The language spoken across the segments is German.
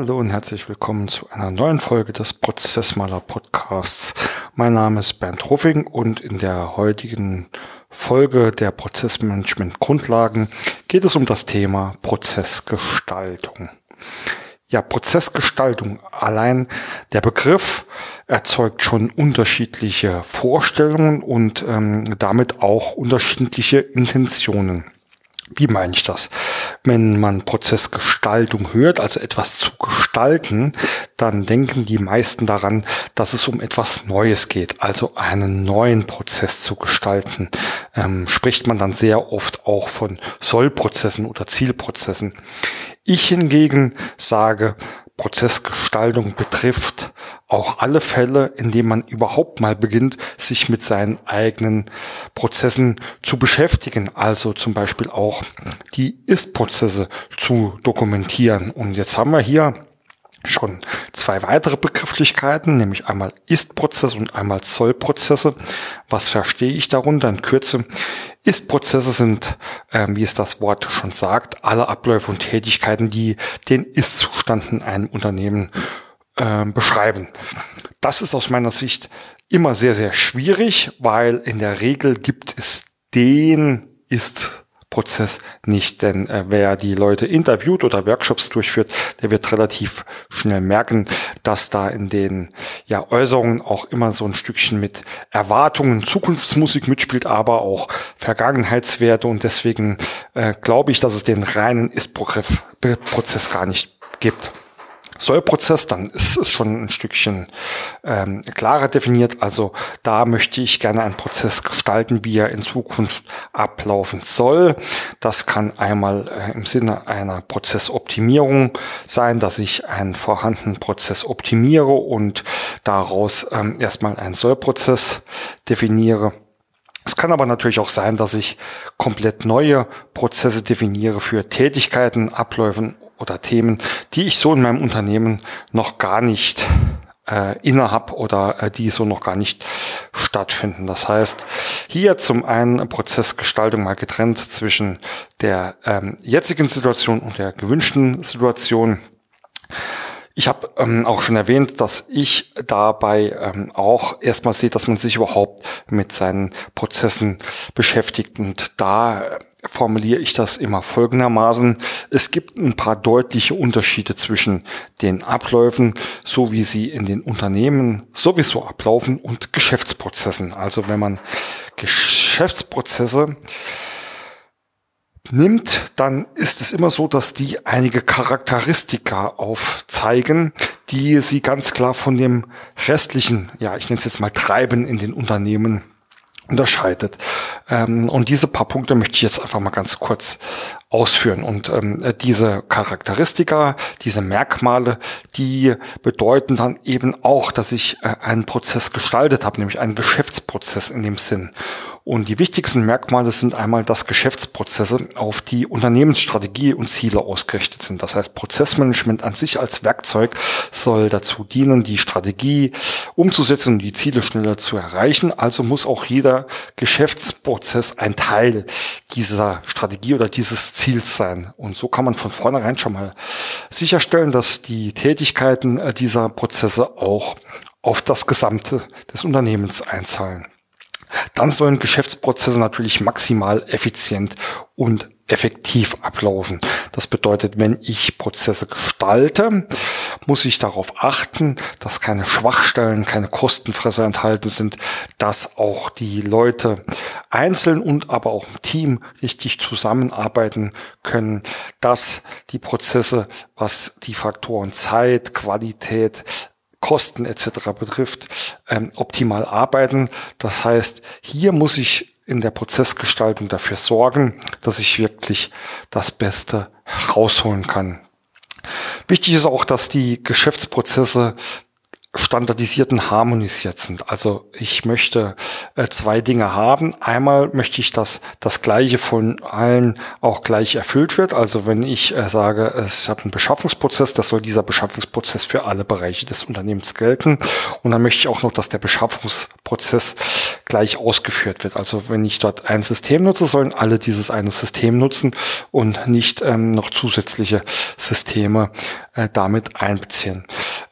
Hallo und herzlich willkommen zu einer neuen Folge des Prozessmaler Podcasts. Mein Name ist Bernd Hoffing und in der heutigen Folge der Prozessmanagement Grundlagen geht es um das Thema Prozessgestaltung. Ja, Prozessgestaltung. Allein der Begriff erzeugt schon unterschiedliche Vorstellungen und ähm, damit auch unterschiedliche Intentionen. Wie meine ich das? Wenn man Prozessgestaltung hört, also etwas zu gestalten, dann denken die meisten daran, dass es um etwas Neues geht, also einen neuen Prozess zu gestalten. Ähm, spricht man dann sehr oft auch von Sollprozessen oder Zielprozessen. Ich hingegen sage, Prozessgestaltung betrifft auch alle Fälle, in denen man überhaupt mal beginnt, sich mit seinen eigenen Prozessen zu beschäftigen. Also zum Beispiel auch die Ist-Prozesse zu dokumentieren. Und jetzt haben wir hier schon zwei weitere Begrifflichkeiten, nämlich einmal Ist-Prozess und einmal Soll-Prozesse. Was verstehe ich darunter in Kürze? Ist-Prozesse sind, äh, wie es das Wort schon sagt, alle Abläufe und Tätigkeiten, die den Ist-Zustand in einem Unternehmen äh, beschreiben. Das ist aus meiner Sicht immer sehr, sehr schwierig, weil in der Regel gibt es den Ist Prozess nicht. Denn äh, wer die Leute interviewt oder Workshops durchführt, der wird relativ schnell merken, dass da in den ja, Äußerungen auch immer so ein Stückchen mit Erwartungen, Zukunftsmusik mitspielt, aber auch Vergangenheitswerte. Und deswegen äh, glaube ich, dass es den reinen Ist-Prozess gar nicht gibt. Sollprozess, dann ist es schon ein Stückchen ähm, klarer definiert. Also da möchte ich gerne einen Prozess gestalten, wie er in Zukunft ablaufen soll. Das kann einmal äh, im Sinne einer Prozessoptimierung sein, dass ich einen vorhandenen Prozess optimiere und daraus ähm, erstmal einen Sollprozess definiere. Es kann aber natürlich auch sein, dass ich komplett neue Prozesse definiere für Tätigkeiten, Abläufen oder Themen, die ich so in meinem Unternehmen noch gar nicht äh, innerhab oder äh, die so noch gar nicht stattfinden. Das heißt, hier zum einen Prozessgestaltung mal getrennt zwischen der ähm, jetzigen Situation und der gewünschten Situation. Ich habe ähm, auch schon erwähnt, dass ich dabei ähm, auch erstmal sehe, dass man sich überhaupt mit seinen Prozessen beschäftigt. Und da formuliere ich das immer folgendermaßen. Es gibt ein paar deutliche Unterschiede zwischen den Abläufen, so wie sie in den Unternehmen sowieso ablaufen und Geschäftsprozessen. Also wenn man Geschäftsprozesse nimmt, dann ist es immer so, dass die einige Charakteristika aufzeigen, die sie ganz klar von dem restlichen, ja, ich nenne es jetzt mal Treiben in den Unternehmen unterscheidet. Ähm, und diese paar Punkte möchte ich jetzt einfach mal ganz kurz ausführen. Und ähm, diese Charakteristika, diese Merkmale, die bedeuten dann eben auch, dass ich äh, einen Prozess gestaltet habe, nämlich einen Geschäftsprozess in dem Sinn. Und die wichtigsten Merkmale sind einmal, dass Geschäftsprozesse auf die Unternehmensstrategie und Ziele ausgerichtet sind. Das heißt, Prozessmanagement an sich als Werkzeug soll dazu dienen, die Strategie umzusetzen und die Ziele schneller zu erreichen. Also muss auch jeder Geschäftsprozess ein Teil dieser Strategie oder dieses Ziels sein. Und so kann man von vornherein schon mal sicherstellen, dass die Tätigkeiten äh, dieser Prozesse auch auf das Gesamte des Unternehmens einzahlen. Dann sollen Geschäftsprozesse natürlich maximal effizient und effektiv ablaufen. Das bedeutet, wenn ich Prozesse gestalte, muss ich darauf achten, dass keine Schwachstellen, keine Kostenfresser enthalten sind, dass auch die Leute einzeln und aber auch im Team richtig zusammenarbeiten können, dass die Prozesse, was die Faktoren Zeit, Qualität, Kosten etc. betrifft, ähm, optimal arbeiten. Das heißt, hier muss ich in der Prozessgestaltung dafür sorgen, dass ich wirklich das Beste herausholen kann. Wichtig ist auch, dass die Geschäftsprozesse standardisiert und harmonisiert sind. Also ich möchte äh, zwei Dinge haben. Einmal möchte ich, dass das Gleiche von allen auch gleich erfüllt wird. Also wenn ich äh, sage, es hat einen Beschaffungsprozess, das soll dieser Beschaffungsprozess für alle Bereiche des Unternehmens gelten. Und dann möchte ich auch noch, dass der Beschaffungsprozess gleich ausgeführt wird. Also wenn ich dort ein System nutze, sollen alle dieses eine System nutzen und nicht ähm, noch zusätzliche Systeme äh, damit einbeziehen.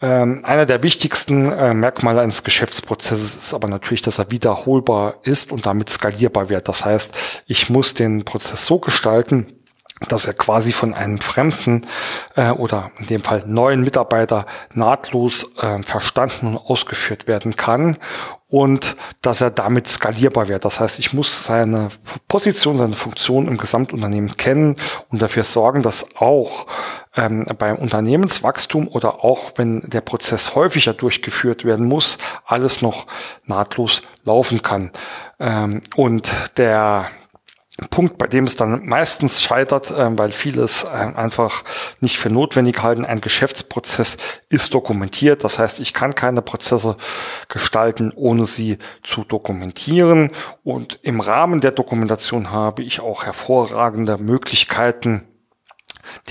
Ähm, einer der wichtigsten äh, Merkmale eines Geschäftsprozesses ist aber natürlich, dass er wiederholbar ist und damit skalierbar wird. Das heißt, ich muss den Prozess so gestalten, dass er quasi von einem fremden äh, oder in dem Fall neuen Mitarbeiter nahtlos äh, verstanden und ausgeführt werden kann und dass er damit skalierbar wird. Das heißt, ich muss seine Position, seine Funktion im Gesamtunternehmen kennen und dafür sorgen, dass auch ähm, beim Unternehmenswachstum oder auch wenn der Prozess häufiger durchgeführt werden muss, alles noch nahtlos laufen kann. Ähm, und der Punkt, bei dem es dann meistens scheitert, äh, weil viele es äh, einfach nicht für notwendig halten. Ein Geschäftsprozess ist dokumentiert. Das heißt, ich kann keine Prozesse gestalten, ohne sie zu dokumentieren. Und im Rahmen der Dokumentation habe ich auch hervorragende Möglichkeiten,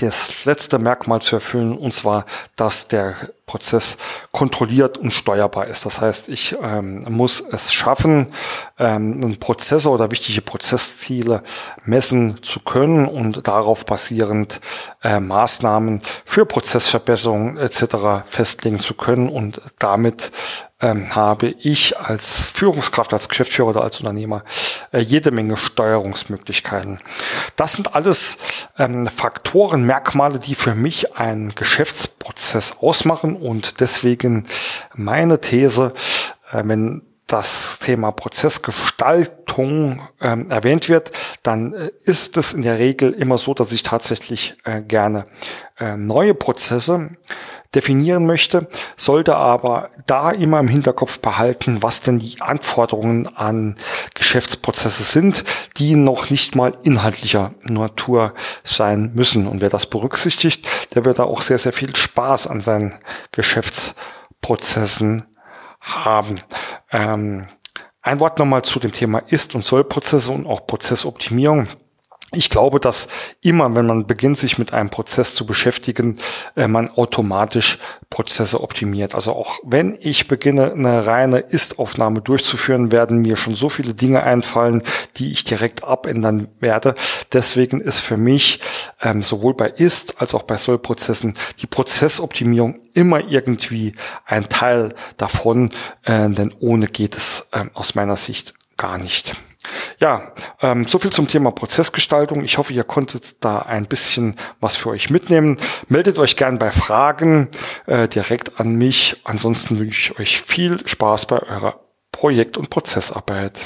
das letzte Merkmal zu erfüllen, und zwar, dass der Prozess kontrolliert und steuerbar ist. Das heißt, ich ähm, muss es schaffen, ähm, Prozesse oder wichtige Prozessziele messen zu können und darauf basierend äh, Maßnahmen für Prozessverbesserungen etc. festlegen zu können und damit ähm, habe ich als Führungskraft, als Geschäftsführer oder als Unternehmer äh, jede Menge Steuerungsmöglichkeiten. Das sind alles ähm, Faktoren, Merkmale, die für mich einen Geschäftsprozess ausmachen und deswegen meine These, äh, wenn das Thema Prozessgestaltung ähm, erwähnt wird, dann äh, ist es in der Regel immer so, dass ich tatsächlich äh, gerne äh, neue Prozesse definieren möchte, sollte aber da immer im Hinterkopf behalten, was denn die Anforderungen an Geschäftsprozesse sind, die noch nicht mal inhaltlicher Natur sein müssen. Und wer das berücksichtigt, der wird da auch sehr, sehr viel Spaß an seinen Geschäftsprozessen haben. Ähm, ein Wort nochmal zu dem Thema Ist- und Soll-Prozesse und auch Prozessoptimierung. Ich glaube, dass immer, wenn man beginnt, sich mit einem Prozess zu beschäftigen, äh, man automatisch Prozesse optimiert. Also auch wenn ich beginne, eine reine Ist-Aufnahme durchzuführen, werden mir schon so viele Dinge einfallen, die ich direkt abändern werde. Deswegen ist für mich ähm, sowohl bei Ist- als auch bei Soll-Prozessen die Prozessoptimierung immer irgendwie ein Teil davon, äh, denn ohne geht es äh, aus meiner Sicht gar nicht. Ja, ähm, so viel zum Thema Prozessgestaltung. Ich hoffe, ihr konntet da ein bisschen was für euch mitnehmen. Meldet euch gern bei Fragen äh, direkt an mich. Ansonsten wünsche ich euch viel Spaß bei eurer Projekt- und Prozessarbeit.